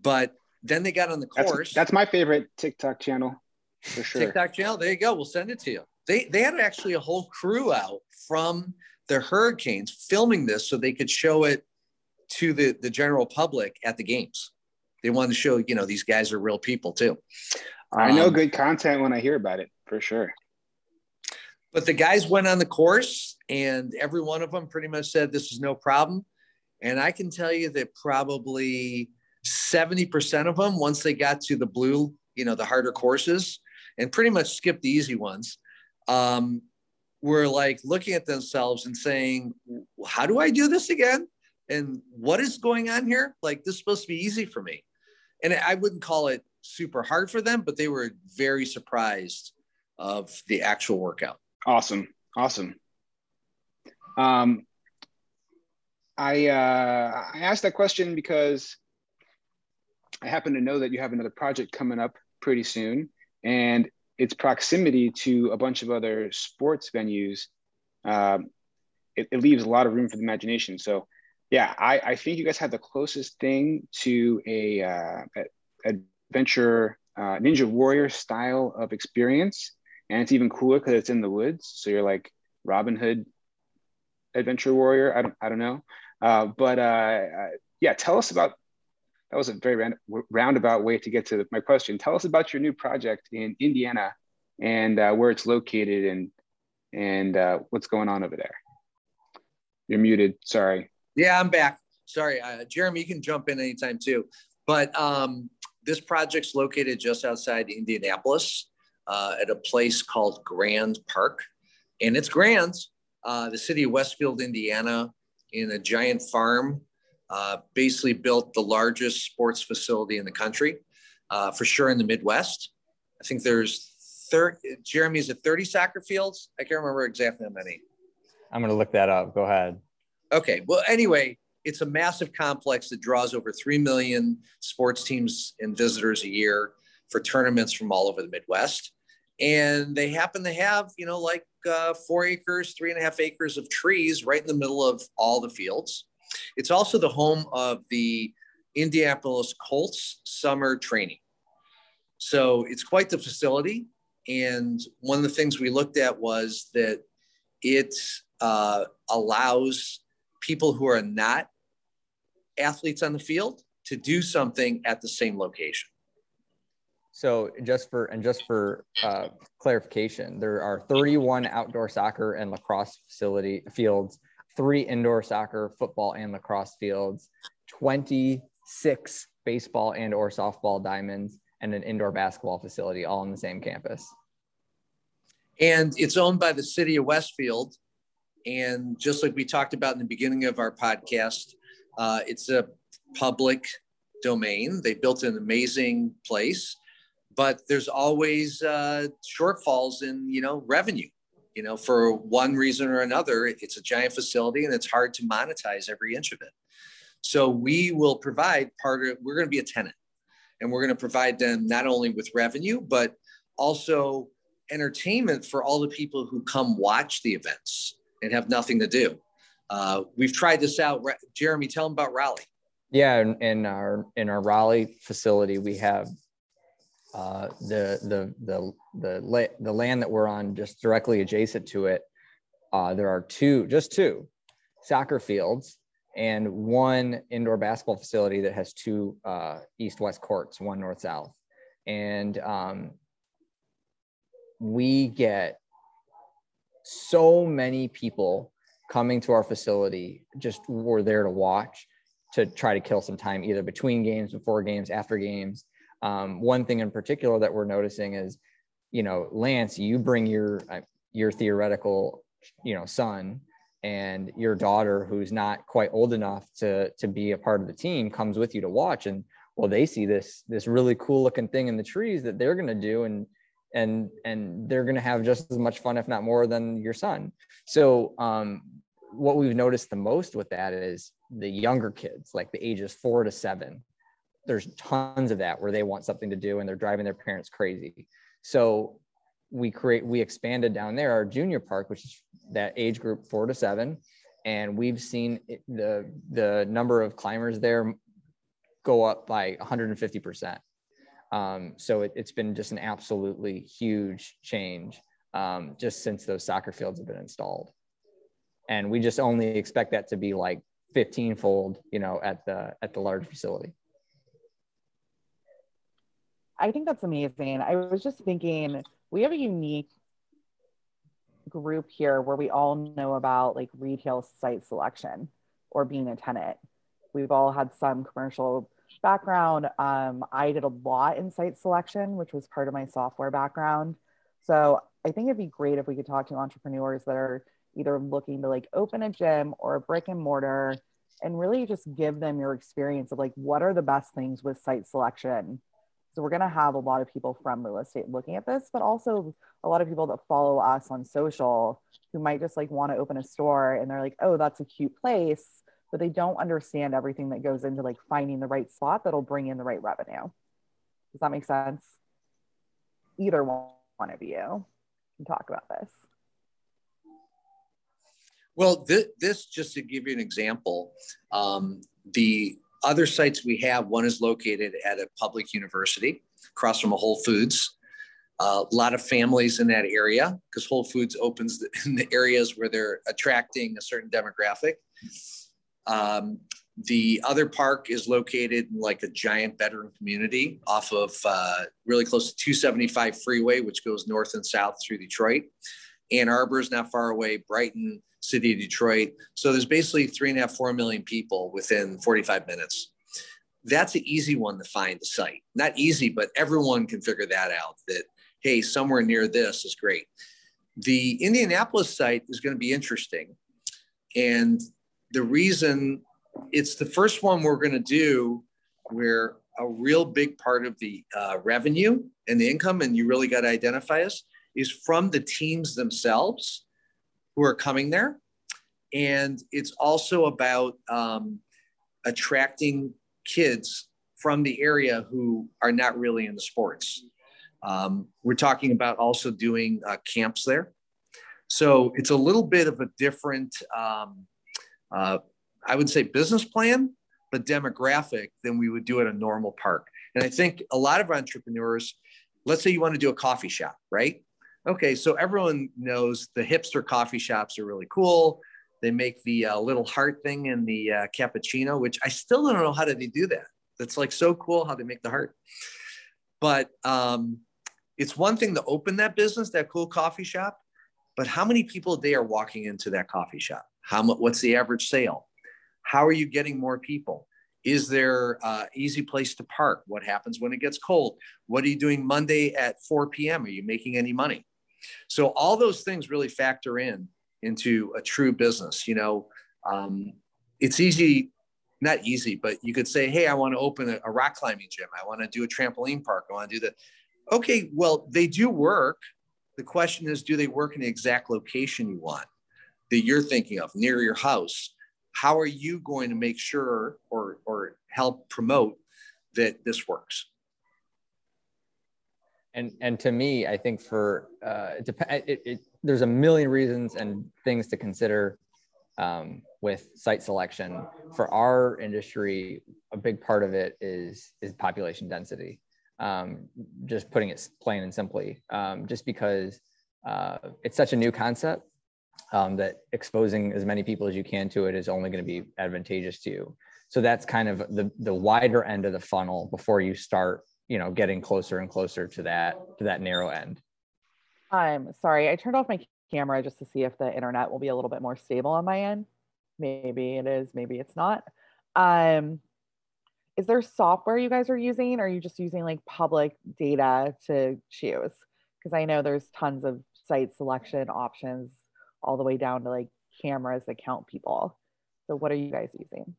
but then they got on the course. that's, that's my favorite tiktok channel for sure. Tiktok channel there you go we'll send it to you. They they had actually a whole crew out from the hurricanes filming this so they could show it to the the general public at the games. They wanted to show you know these guys are real people too. I know um, good content when i hear about it for sure. but the guys went on the course, and every one of them pretty much said this is no problem. And I can tell you that probably 70% of them, once they got to the blue, you know, the harder courses, and pretty much skipped the easy ones, um, were like looking at themselves and saying, How do I do this again? And what is going on here? Like, this is supposed to be easy for me. And I wouldn't call it super hard for them, but they were very surprised of the actual workout. Awesome. Awesome. Um, I uh, I asked that question because I happen to know that you have another project coming up pretty soon, and its proximity to a bunch of other sports venues, um, it, it, leaves a lot of room for the imagination. So, yeah, I, I think you guys have the closest thing to a, uh, adventure uh, ninja warrior style of experience and it's even cooler because it's in the woods. So you're like Robin Hood, adventure warrior. I don't, I don't know. Uh, but uh, uh, yeah, tell us about. That was a very round, roundabout way to get to my question. Tell us about your new project in Indiana and uh, where it's located and and uh, what's going on over there. You're muted. Sorry. Yeah, I'm back. Sorry, uh, Jeremy. You can jump in anytime too. But um, this project's located just outside Indianapolis at a place called Grand Park. And it's grand. Uh, the city of Westfield, Indiana, in a giant farm, uh, basically built the largest sports facility in the country, uh, for sure in the Midwest. I think there's 30, Jeremy, is it 30 soccer fields? I can't remember exactly how many. I'm going to look that up. Go ahead. Okay. Well, anyway, it's a massive complex that draws over 3 million sports teams and visitors a year for tournaments from all over the Midwest and they happen to have you know like uh, four acres three and a half acres of trees right in the middle of all the fields it's also the home of the indianapolis colts summer training so it's quite the facility and one of the things we looked at was that it uh, allows people who are not athletes on the field to do something at the same location. So just for and just for uh, clarification, there are 31 outdoor soccer and lacrosse facility fields, three indoor soccer, football, and lacrosse fields, 26 baseball and or softball diamonds, and an indoor basketball facility, all on the same campus. And it's owned by the city of Westfield. And just like we talked about in the beginning of our podcast, uh, it's a public domain. They built an amazing place but there's always uh, shortfalls in you know revenue you know for one reason or another it's a giant facility and it's hard to monetize every inch of it. So we will provide part of we're going to be a tenant and we're going to provide them not only with revenue but also entertainment for all the people who come watch the events and have nothing to do. Uh, we've tried this out. Jeremy tell them about raleigh. Yeah in, in our in our raleigh facility we have uh, the the the the la- the land that we're on, just directly adjacent to it, uh, there are two, just two, soccer fields and one indoor basketball facility that has two uh, east-west courts, one north-south, and um, we get so many people coming to our facility just were there to watch to try to kill some time either between games before games after games um, one thing in particular that we're noticing is, you know, Lance, you bring your uh, your theoretical, you know, son and your daughter who's not quite old enough to to be a part of the team comes with you to watch. And well they see this this really cool looking thing in the trees that they're going to do. And and and they're going to have just as much fun if not more than your son. So um, what we've noticed the most with that is the younger kids like the ages four to seven there's tons of that where they want something to do and they're driving their parents crazy. So we create we expanded down there our junior park, which is that age group four to seven, and we've seen the the number of climbers there go up by 150 percent. Um, so it, has been just an absolutely huge change um, just since those soccer fields have been installed, and we just only expect that to be like 15 fold, you know, at the at the large facility. I think that's amazing. I was just thinking we have a unique group here where we all know about like retail site selection or being a tenant. We've all had some commercial background. Um, I did a lot in site selection, which was part of my software background. So I think it'd be great if we could talk to entrepreneurs that are either looking to like open a gym or a brick and mortar and really just give them your experience of like what are the best things with site selection so we're going to have a lot of people from real estate looking at this, but also a lot of people that follow us on social who might just like want to open a store and they're like, oh, that's a cute place, but they don't understand everything that goes into like finding the right spot that'll bring in the right revenue. Does that make sense? Either one of you can talk about this. Well, th- this just to give you an example, um, the other sites we have, one is located at a public university across from a Whole Foods. Uh, a lot of families in that area because Whole Foods opens in the areas where they're attracting a certain demographic. Um, the other park is located in like a giant bedroom community off of uh, really close to 275 freeway, which goes north and south through Detroit. Ann Arbor is not far away. Brighton, city of Detroit. So there's basically three and a half, four million people within 45 minutes. That's an easy one to find the site. Not easy, but everyone can figure that out that, hey, somewhere near this is great. The Indianapolis site is going to be interesting. And the reason it's the first one we're going to do where a real big part of the uh, revenue and the income, and you really got to identify us, is from the teams themselves who are coming there. And it's also about um, attracting kids from the area who are not really in the sports. Um, we're talking about also doing uh, camps there. So it's a little bit of a different, um, uh, I would say, business plan, but demographic than we would do at a normal park. And I think a lot of entrepreneurs, let's say you want to do a coffee shop, right? Okay, so everyone knows the hipster coffee shops are really cool. They make the uh, little heart thing in the uh, cappuccino, which I still don't know how do they do that. That's like so cool how they make the heart. But um, it's one thing to open that business, that cool coffee shop, but how many people a day are walking into that coffee shop? How much? What's the average sale? How are you getting more people? Is there uh, easy place to park? What happens when it gets cold? What are you doing Monday at 4 p.m.? Are you making any money? So all those things really factor in into a true business. You know, um, it's easy, not easy, but you could say, "Hey, I want to open a, a rock climbing gym. I want to do a trampoline park. I want to do that." Okay, well, they do work. The question is, do they work in the exact location you want that you're thinking of near your house? How are you going to make sure or or help promote that this works? And and to me i think for uh, it, it, it, there's a million reasons and things to consider um, with site selection. For our industry a big part of it is is population density. Um, just putting it plain and simply um, just because uh, it's such a new concept um, that exposing as many people as you can to it is only going to be advantageous to you. So that's kind of the the wider end of the funnel before you start you know getting closer and closer to that to that narrow end. I'm sorry i turned off my camera just to see if the internet will be a little bit more stable on my end. Maybe it is maybe it's not. Um is there software you guys are using or are you just using like public data to choose? Because i know there's tons of site selection options all the way down to like cameras that count people. So what are you guys using?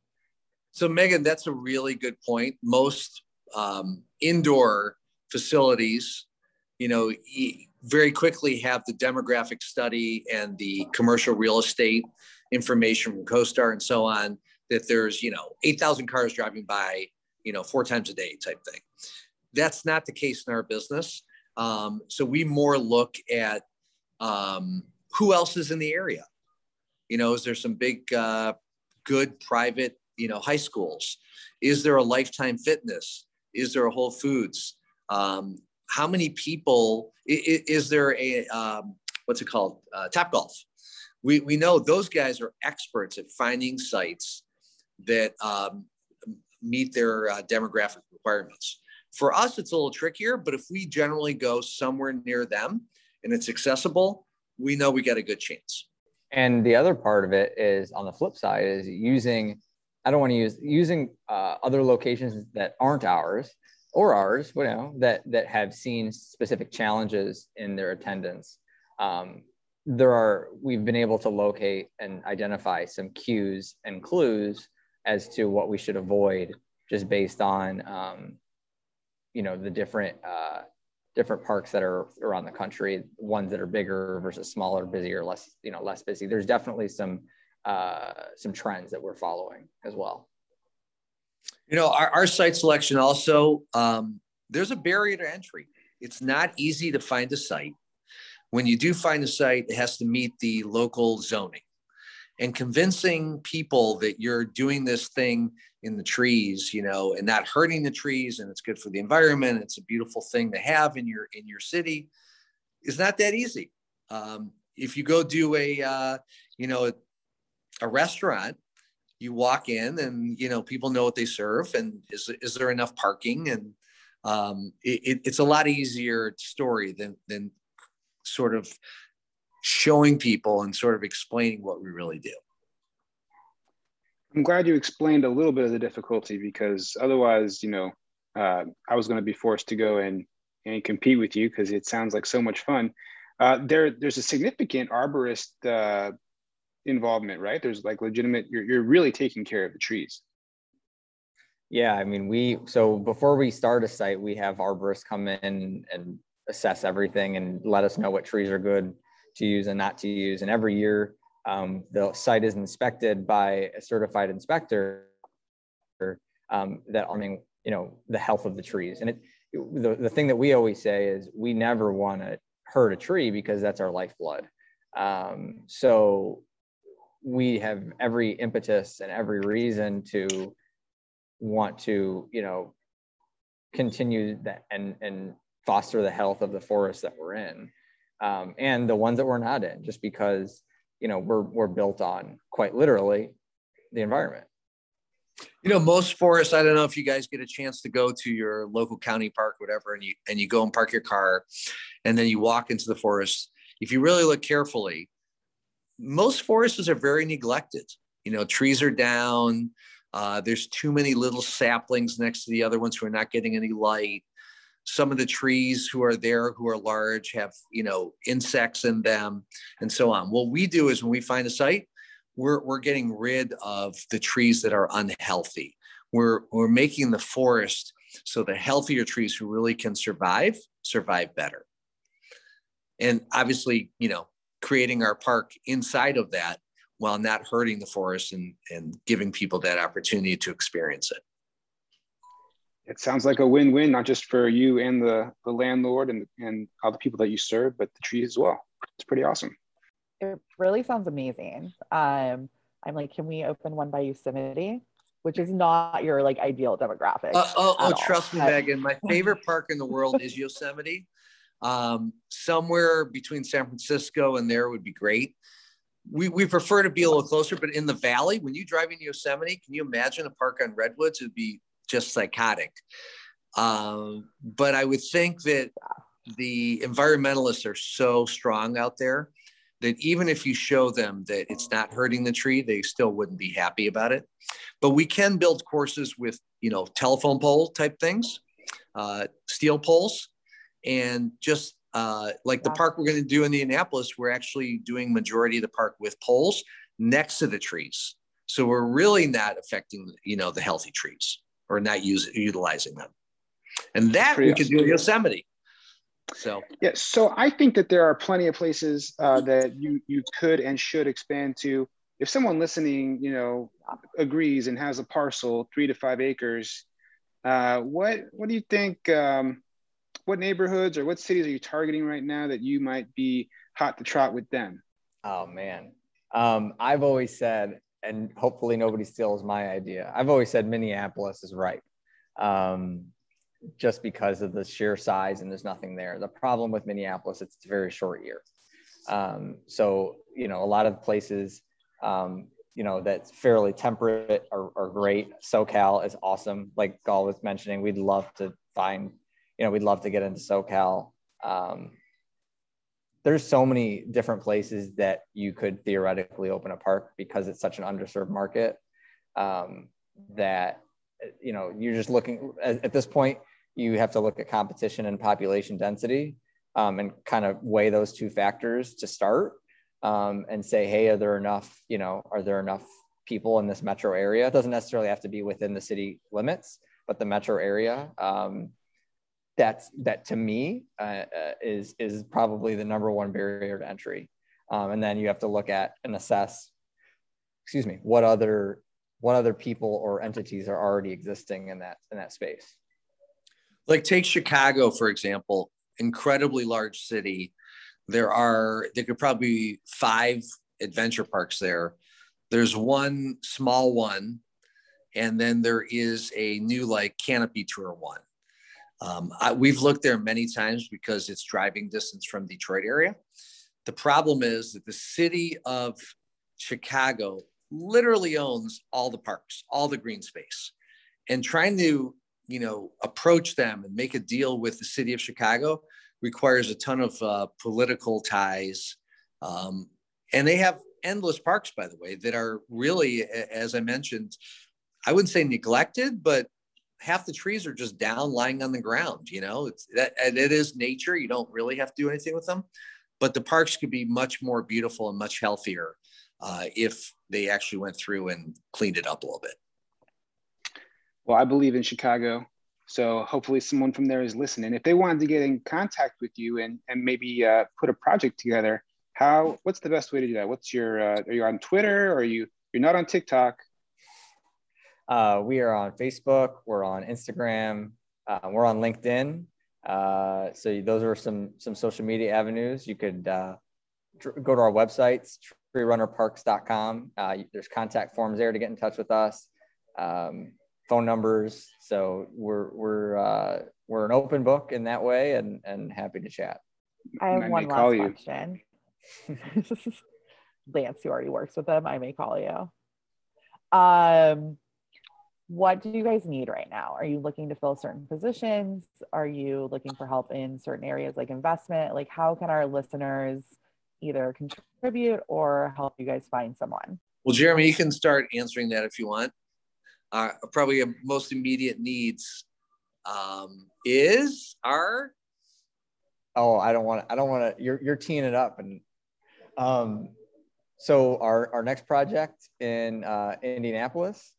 So megan that's a really good point. Most um, indoor facilities, you know, very quickly have the demographic study and the commercial real estate information from CoStar and so on that there's, you know, 8,000 cars driving by, you know, four times a day type thing. That's not the case in our business. Um, so we more look at um, who else is in the area. You know, is there some big, uh, good private, you know, high schools? Is there a lifetime fitness? Is there a Whole Foods? Um, how many people? Is, is there a um, what's it called? Uh, Golf. We we know those guys are experts at finding sites that um, meet their uh, demographic requirements. For us, it's a little trickier, but if we generally go somewhere near them and it's accessible, we know we got a good chance. And the other part of it is on the flip side is using I don't want to use using uh, other locations that aren't ours or ours, you know, that that have seen specific challenges in their attendance. Um, there are we've been able to locate and identify some cues and clues as to what we should avoid, just based on um, you know the different uh, different parks that are around the country, ones that are bigger versus smaller, busier, less you know less busy. There's definitely some uh, some trends that we're following as well. You know, our, our site selection also, um, there's a barrier to entry. It's not easy to find a site. When you do find a site, it has to meet the local zoning. And convincing people that you're doing this thing in the trees, you know, and not hurting the trees, and it's good for the environment, it's a beautiful thing to have in your in your city, is not that easy. Um, if you go do a, uh, you know, a restaurant, you walk in and you know people know what they serve, and is is there enough parking? And um, it, it's a lot easier story than than sort of showing people and sort of explaining what we really do. I'm glad you explained a little bit of the difficulty because otherwise, you know, uh, I was going to be forced to go and and compete with you because it sounds like so much fun. Uh, there, there's a significant arborist uh, involvement, right? There's like legitimate, you're, you're really taking care of the trees. Yeah, I mean, we, so before we start a site, we have arborists come in and assess everything and let us know what trees are good to use and not to use. And every year, um, the site is inspected by a certified inspector um, that, I mean, you know, the health of the trees. And it, the, the thing that we always say is we never want to hurt a tree because that's our lifeblood. Um, so we have every impetus and every reason to want to you know continue that and and foster the health of the forest that we're in um, and the ones that we're not in, just because you know we're we're built on quite literally the environment. You know, most forests. I don't know if you guys get a chance to go to your local county park, whatever, and you and you go and park your car, and then you walk into the forest. If you really look carefully, most forests are very neglected. You know, trees are down. Uh, there's too many little saplings next to the other ones who are not getting any light. Some of the trees who are there who are large have, you know, insects in them and so on. What we do is when we find a site, we're, we're getting rid of the trees that are unhealthy. We're, we're making the forest so the healthier trees who really can survive, survive better. And obviously, you know, creating our park inside of that while not hurting the forest and, and giving people that opportunity to experience it. It sounds like a win-win, not just for you and the, the landlord and, and all the people that you serve, but the trees as well. It's pretty awesome. It really sounds amazing. Um, I'm like, can we open one by Yosemite? Which is not your like ideal demographic. Uh, oh, oh trust me, Megan. My favorite park in the world is Yosemite. Um, somewhere between San Francisco and there would be great we, we prefer to be a little closer, but in the valley, when you drive into Yosemite, can you imagine a park on Redwoods? It'd be just psychotic. Um, but I would think that the environmentalists are so strong out there that even if you show them that it's not hurting the tree, they still wouldn't be happy about it. But we can build courses with, you know, telephone pole type things, uh, steel poles, and just uh, like the park we're going to do in Indianapolis, we're actually doing majority of the park with poles next to the trees. So we're really not affecting, you know, the healthy trees or not use, utilizing them. And that we could do in Yosemite. So yeah, so I think that there are plenty of places uh, that you you could and should expand to. If someone listening, you know, agrees and has a parcel, three to five acres, uh, what what do you think? Um, what neighborhoods or what cities are you targeting right now that you might be hot to trot with them? Oh man, um, I've always said, and hopefully nobody steals my idea. I've always said Minneapolis is right, um, just because of the sheer size and there's nothing there. The problem with Minneapolis, it's a very short year. Um, so you know, a lot of places, um, you know, that's fairly temperate are, are great. SoCal is awesome. Like Gaal was mentioning, we'd love to find you know, we'd love to get into SoCal. Um, there's so many different places that you could theoretically open a park because it's such an underserved market um, that you know you're just looking at, at, this point you have to look at competition and population density um, and kind of weigh those two factors to start um, and say hey are there enough you know are there enough people in this metro area it doesn't necessarily have to be within the city limits but the metro area um, that's that to me uh, uh, is is probably the number one barrier to entry. Um, and then you have to look at and assess excuse me what other what other people or entities are already existing in that in that space. Like take chicago for example incredibly large city. There are there could probably be five adventure parks there. There's one small one and then there is a new like canopy tour one um, I, we've looked there many times because it's driving distance from Detroit area. The problem is that the city of Chicago literally owns all the parks, all the green space, and trying to you know approach them and make a deal with the city of Chicago requires a ton of uh, political ties, um, and they have endless parks, by the way, that are really, as I mentioned, I wouldn't say neglected, but half the trees are just down lying on the ground you know? It's that and it is nature you don't really have to do anything with them but the parks could be much more beautiful and much healthier uh, if they actually went through and cleaned it up a little bit. Well i believe in chicago so hopefully someone from there is listening. If they wanted to get in contact with you and and maybe uh, put a project together how what's the best way to do that? What's your uh, are you on twitter? Or are you you're not on tiktok uh, we are on Facebook, we're on Instagram, uh, we're on LinkedIn. Uh, so those are some some social media avenues. You could uh, tr- go to our websites, treerunnerparks.com. Uh, there's contact forms there to get in touch with us, um, phone numbers. So we're we're uh, we're an open book in that way, and and happy to chat. I have I one may last you. question. Lance, who already works with them, I may call you. Um, what do you guys need right now? Are you looking to fill certain positions? Are you looking for help in certain areas like investment? Like, how can our listeners either contribute or help you guys find someone? Well, Jeremy, you can start answering that if you want. Uh, probably a most immediate needs um, is our Oh, I don't want to. I don't want to. You're you're teeing it up, and um, so our our next project in uh, Indianapolis.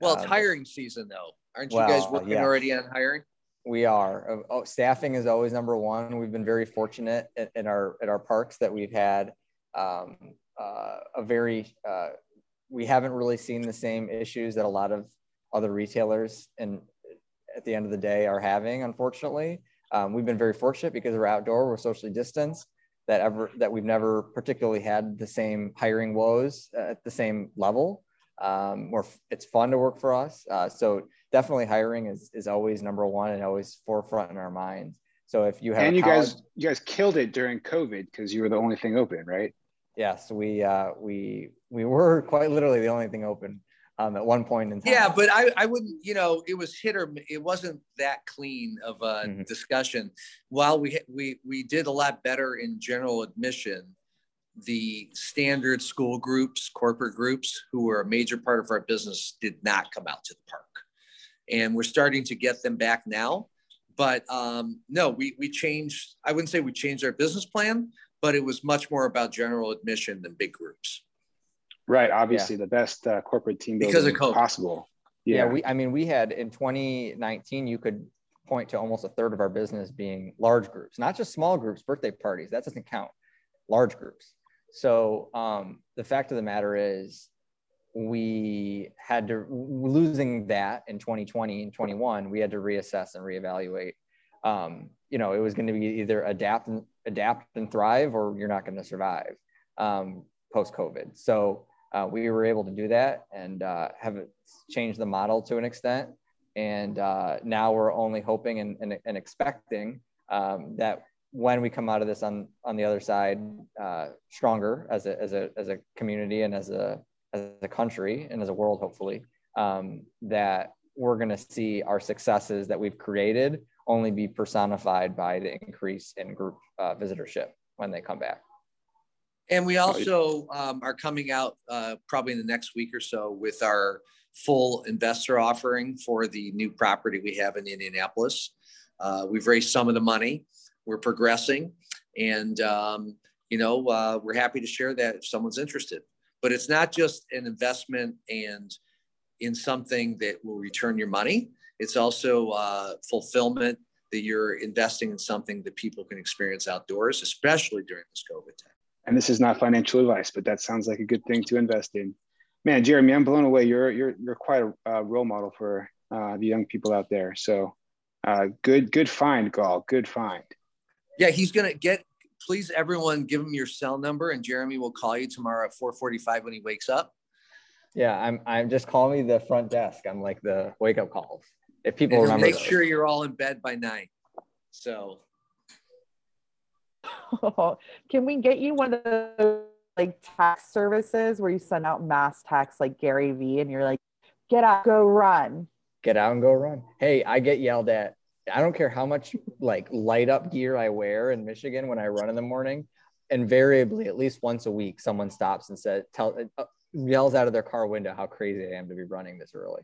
Well, it's um, hiring season though. Aren't you guys working yeah. already on hiring? We are. Uh, Oh, staffing is always number one. We've been very fortunate in, in our at our parks that we've had um, uh, a very. Uh, we haven't really seen the same issues that a lot of other retailers and at the end of the day are having. Unfortunately, um, we've been very fortunate because we're outdoor, we're socially distanced. That ever that we've never particularly had the same hiring woes at the same level. Um, or it's fun to work for us. Uh, so definitely hiring is, is always number one and always forefront in our minds. So if you have And you college- guys, you guys killed it during COVID because you were the only thing open, right? yes, we uh, we we were quite literally the only thing open um, at one point in time. Yeah, but I, I wouldn't, you know, it was hit or it wasn't that clean of a Mhm. discussion. While we we we did a lot better in general admission, the standard school groups, corporate groups, who were a major part of our business, did not come out to the park, and we're starting to get them back now. But um, no, we we changed. I wouldn't say we changed our business plan, but it was much more about general admission than big groups. Right. Obviously, the best uh, corporate team Because building of COVID. possible. yeah, Yeah. we I mean we had in 2019 you could point to almost a third of our business being large groups, not just small groups, birthday parties. That doesn't count. Large groups. So um, the fact of the matter is, we had to losing that in 2020 and 21. We had to reassess and reevaluate. Um, you know, it was going to be either adapt and adapt and thrive, or you're not going to survive um, post COVID. So uh, we were able to do that and uh, have changed the model to an extent. And uh, now we're only hoping and, and, and expecting um, that when we come out of this on, on the other side uh, stronger as a, as, a, as a community and as a, as a country and as a world, hopefully, um, that we're going to see our successes that we've created only be personified by the increase in group uh, visitorship when they come back. And we also um, are coming out uh, probably in the next week or so with our full investor offering for the new property we have in Indianapolis. Uh, we've raised some of the money. We're progressing, and um, you know uh, we're happy to share that if someone's interested. But it's not just an investment and in something that will return your money. It's also uh, fulfillment that you're investing in something that people can experience outdoors, especially during this COVID time. and this is not financial advice, but that sounds like a good thing to invest in. Man, Jeremy, I'm blown away. You're you're you're quite a role model for uh, the young people out there. So, uh, good good find, Gaal. Good find. Yeah, he's gonna get. Please, everyone, give him your cell number, and Jeremy will call you tomorrow at 4:45 when he wakes up. Yeah, I'm. I'm just call me the front desk. I'm like the wake up calls. If people And he'll remember, make those. sure you're all in bed by nine. So Can we get you one of the like tax services where you send out mass text like Gary Vee and you're like, get out, go run. get out and go run. Hey, I get yelled at. I don't care how much like light up gear I wear in Michigan when I run in the morning. Invariably, at least once a week, someone stops and says, "Tell," uh, yells out of their car window how crazy I am to be running this early.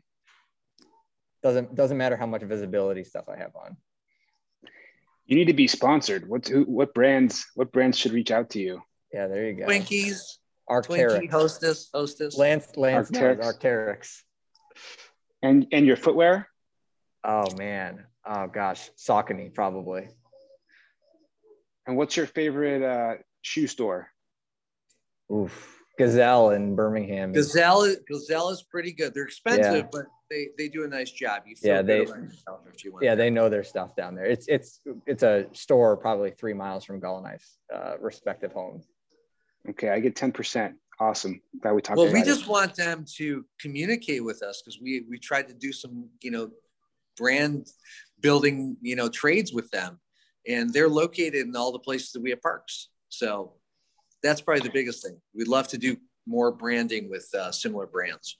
Doesn't doesn't matter how much visibility stuff I have on. You need to be sponsored. What who, what brands what brands should reach out to you? Yeah, there you go. Twinkies, Twinkie, Arcteryx. hostess, hostess. Lance Lance knows Arc'teryx. Arcteryx. And and your footwear. Oh man. Oh gosh, Saucony probably. And what's your favorite uh, shoe store? Oof. Gazelle in Birmingham. Gazelle, Gazelle is pretty good. They're expensive, Yeah. but they, they do a nice job. You feel Yeah, they- if you want. yeah, they know their stuff down there. It's it's it's a store probably three miles from Gaal and Ice, uh, respective homes. Okay, I get ten percent. Awesome. Glad we talked well about we it. just want them to communicate with us because we we tried to do some you know brand building you know trades with them and they're located in all the places that we have parks. So that's probably the biggest thing. We'd love to do more branding with uh, similar brands.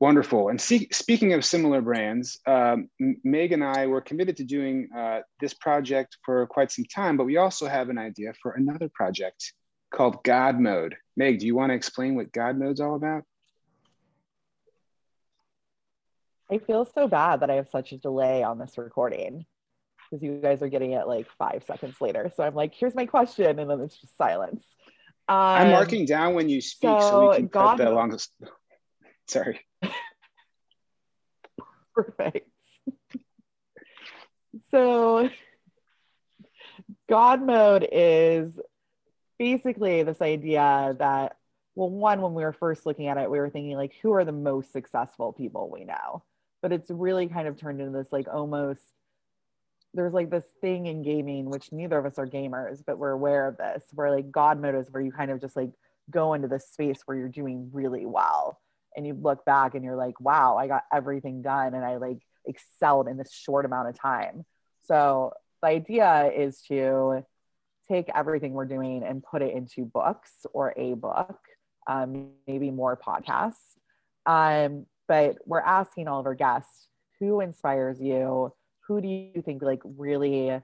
Wonderful. And see, speaking of similar brands, um, Meg and I were committed to doing uh, this project for quite some time, but we also have an idea for another project called God Mode. Meg, do you want to explain what God Mode's all about? I feel so bad that I have such a delay on this recording because you guys are getting it like five seconds later. So I'm like, here's my question, and then it's just silence. Um, I'm marking down when you speak so, so we can God cut the longest. Sorry. Perfect. so, God mode is basically this idea that, well, one, when we were first looking at it, we were thinking, like, who are the most successful people we know? But it's really kind of turned into this, like, almost there's like this thing in gaming, which neither of us are gamers, but we're aware of this, where like God mode is where you kind of just like go into this space where you're doing really well. And you look back and you're like, wow, I got everything done and I like excelled in this short amount of time. So the idea is to take everything we're doing and put it into books or a book, um, maybe more podcasts. Um, but we're asking all of our guests who inspires you who do you think like really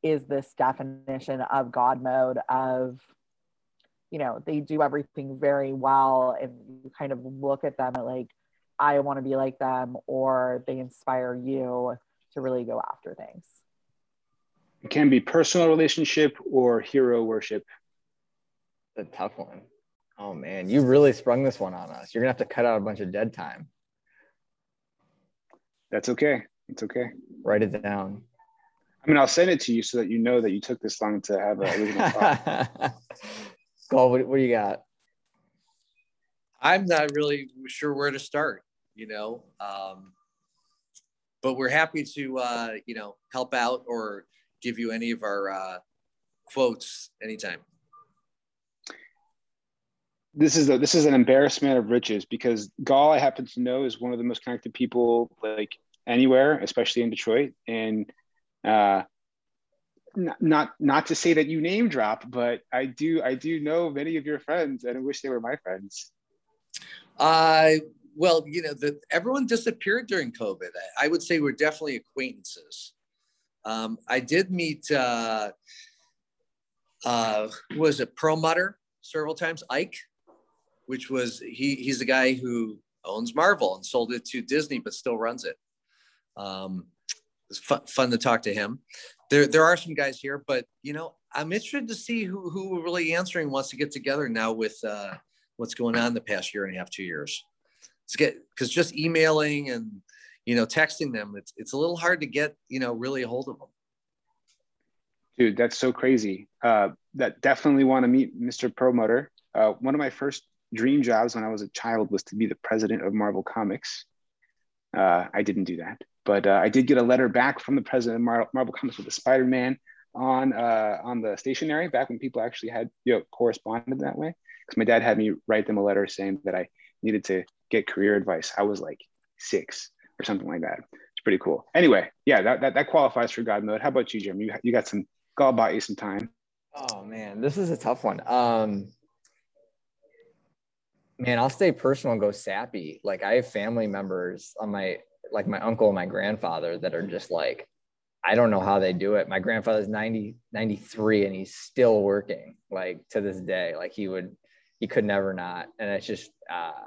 is this definition of God mode of you know they do everything very well and you kind of look at them and like I want to be like them or they inspire you to really go after things. It can be personal relationship or hero worship. A tough one. Oh man, you really sprung this one on us. You're gonna have to cut out a bunch of dead time. That's okay. It's okay. Write it down. I mean, I'll send it to you so that you know that you took this long to have an original thought. Cole, what, what do you got? I'm not really sure where to start, you know, um, but we're happy to, uh, you know, help out or give you any of our uh, quotes anytime. This is a, this is an embarrassment of riches because Gaal, I happen to know, is one of the most connected people like anywhere, especially in Detroit. And uh, not not to say that you name drop, but I do I do know many of your friends, and I wish they were my friends. Uh, well, you know, the, everyone disappeared during COVID. I, I, would say we're definitely acquaintances. Um, I did meet, uh, uh, was it Perlmutter several times? Ike, which was he. He's the guy who owns Marvel and sold it to Disney, but still runs it. Um, it's fun, fun to talk to him. There, there are some guys here, but you know, I'm interested to see who who really answering wants to get together now with uh, what's going on the past year and a half, two years. It's get because just emailing and you know texting them, it's it's a little hard to get you know really a hold of them. Dude, that's so crazy. Uh, that definitely want to meet Mr. Perlmutter. Uh, one of my first dream jobs when I was a child was to be the president of Marvel Comics. Uh, I didn't do that. But uh, I did get a letter back from the president of Mar- Marvel Comics with the Spider-Man on uh, on the stationery back when people actually had you know corresponded that way. Because my dad had me write them a letter saying that I needed to get career advice. I was like six or something like that. It's pretty cool. Anyway, yeah, that, that, that qualifies for God mode. How about you, Jim? You, you got some, God bought you some time. Oh man, this is a tough one. Um, man, I'll stay personal and go sappy. Like I have family members on my like my uncle and my grandfather that are just like, I don't know how they do it. My grandfather's 90, 93 and he's still working like to this day. Like he would, he could never not. And it's just, uh,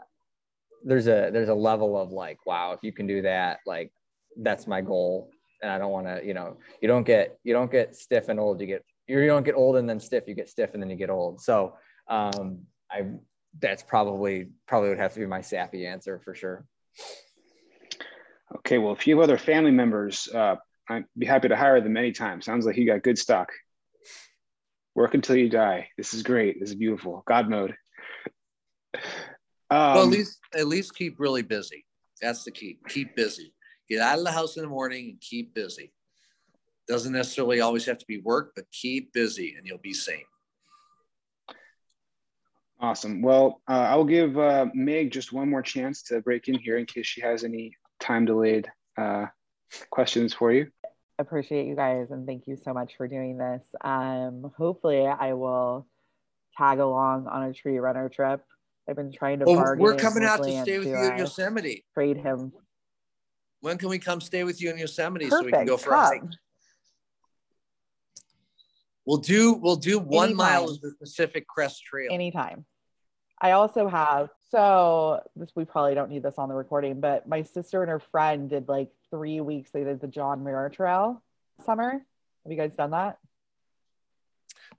there's a, there's a level of like, wow, if you can do that, like that's my goal. And I don't want to, you know, you don't get, you don't get stiff and old. You get, you don't get old and then stiff. You get stiff and then you get old. So, um, I, that's probably, probably would have to be my sappy answer for sure. Okay, well, if you have other family members, uh, I'd be happy to hire them anytime. Sounds like you got good stock. Work until you die. This is great. This is beautiful. God mode. Um, well, at least at least keep really busy. That's the key. Keep busy. Get out of the house in the morning and keep busy. Doesn't necessarily always have to be work, but keep busy and you'll be sane. Awesome. Well, uh, I'll give uh, Meg just one more chance to break in here in case she has any time delayed uh, questions for you. appreciate you guys and thank you so much for doing this. Um, hopefully, I will tag along on a tree runner trip. I've been trying to Well, bargain. we're coming out to stay with you in Yosemite. Trade him. When can we come stay with you in Yosemite so we can go for a hike? We'll do we'll do one mile of the Pacific Crest Trail. anytime. I also have so this we probably don't need this on the recording, but my sister and her friend did like three weeks. They did the John Muir Trail summer. Have you guys done that?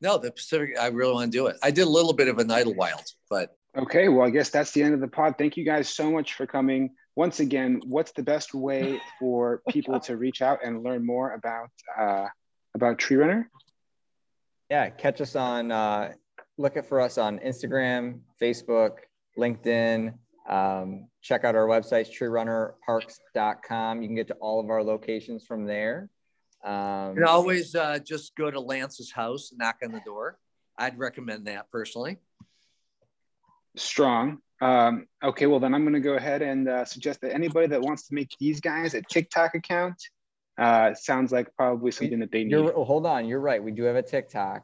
no, the Pacific. I really want to do it. I did a little bit of an Idlewild, but Okay, well, I guess that's the end of the pod. Thank you guys so much for coming. Once again, what's the best way for people to reach out and learn more about uh, about Tree Runner? Yeah, catch us on, uh, look at for us on Instagram, Facebook, LinkedIn. Um, check out our website, treerunnerparks.com. You can get to all of our locations from there. Um, you can always uh, just go to Lance's house, and knock on the door. I'd recommend that personally. Strong. Um, okay, well then I'm going to go ahead and uh, suggest that anybody that wants to make these guys a TikTok account uh, sounds like probably something that they need. You're hold on, you're right. We do have a TikTok.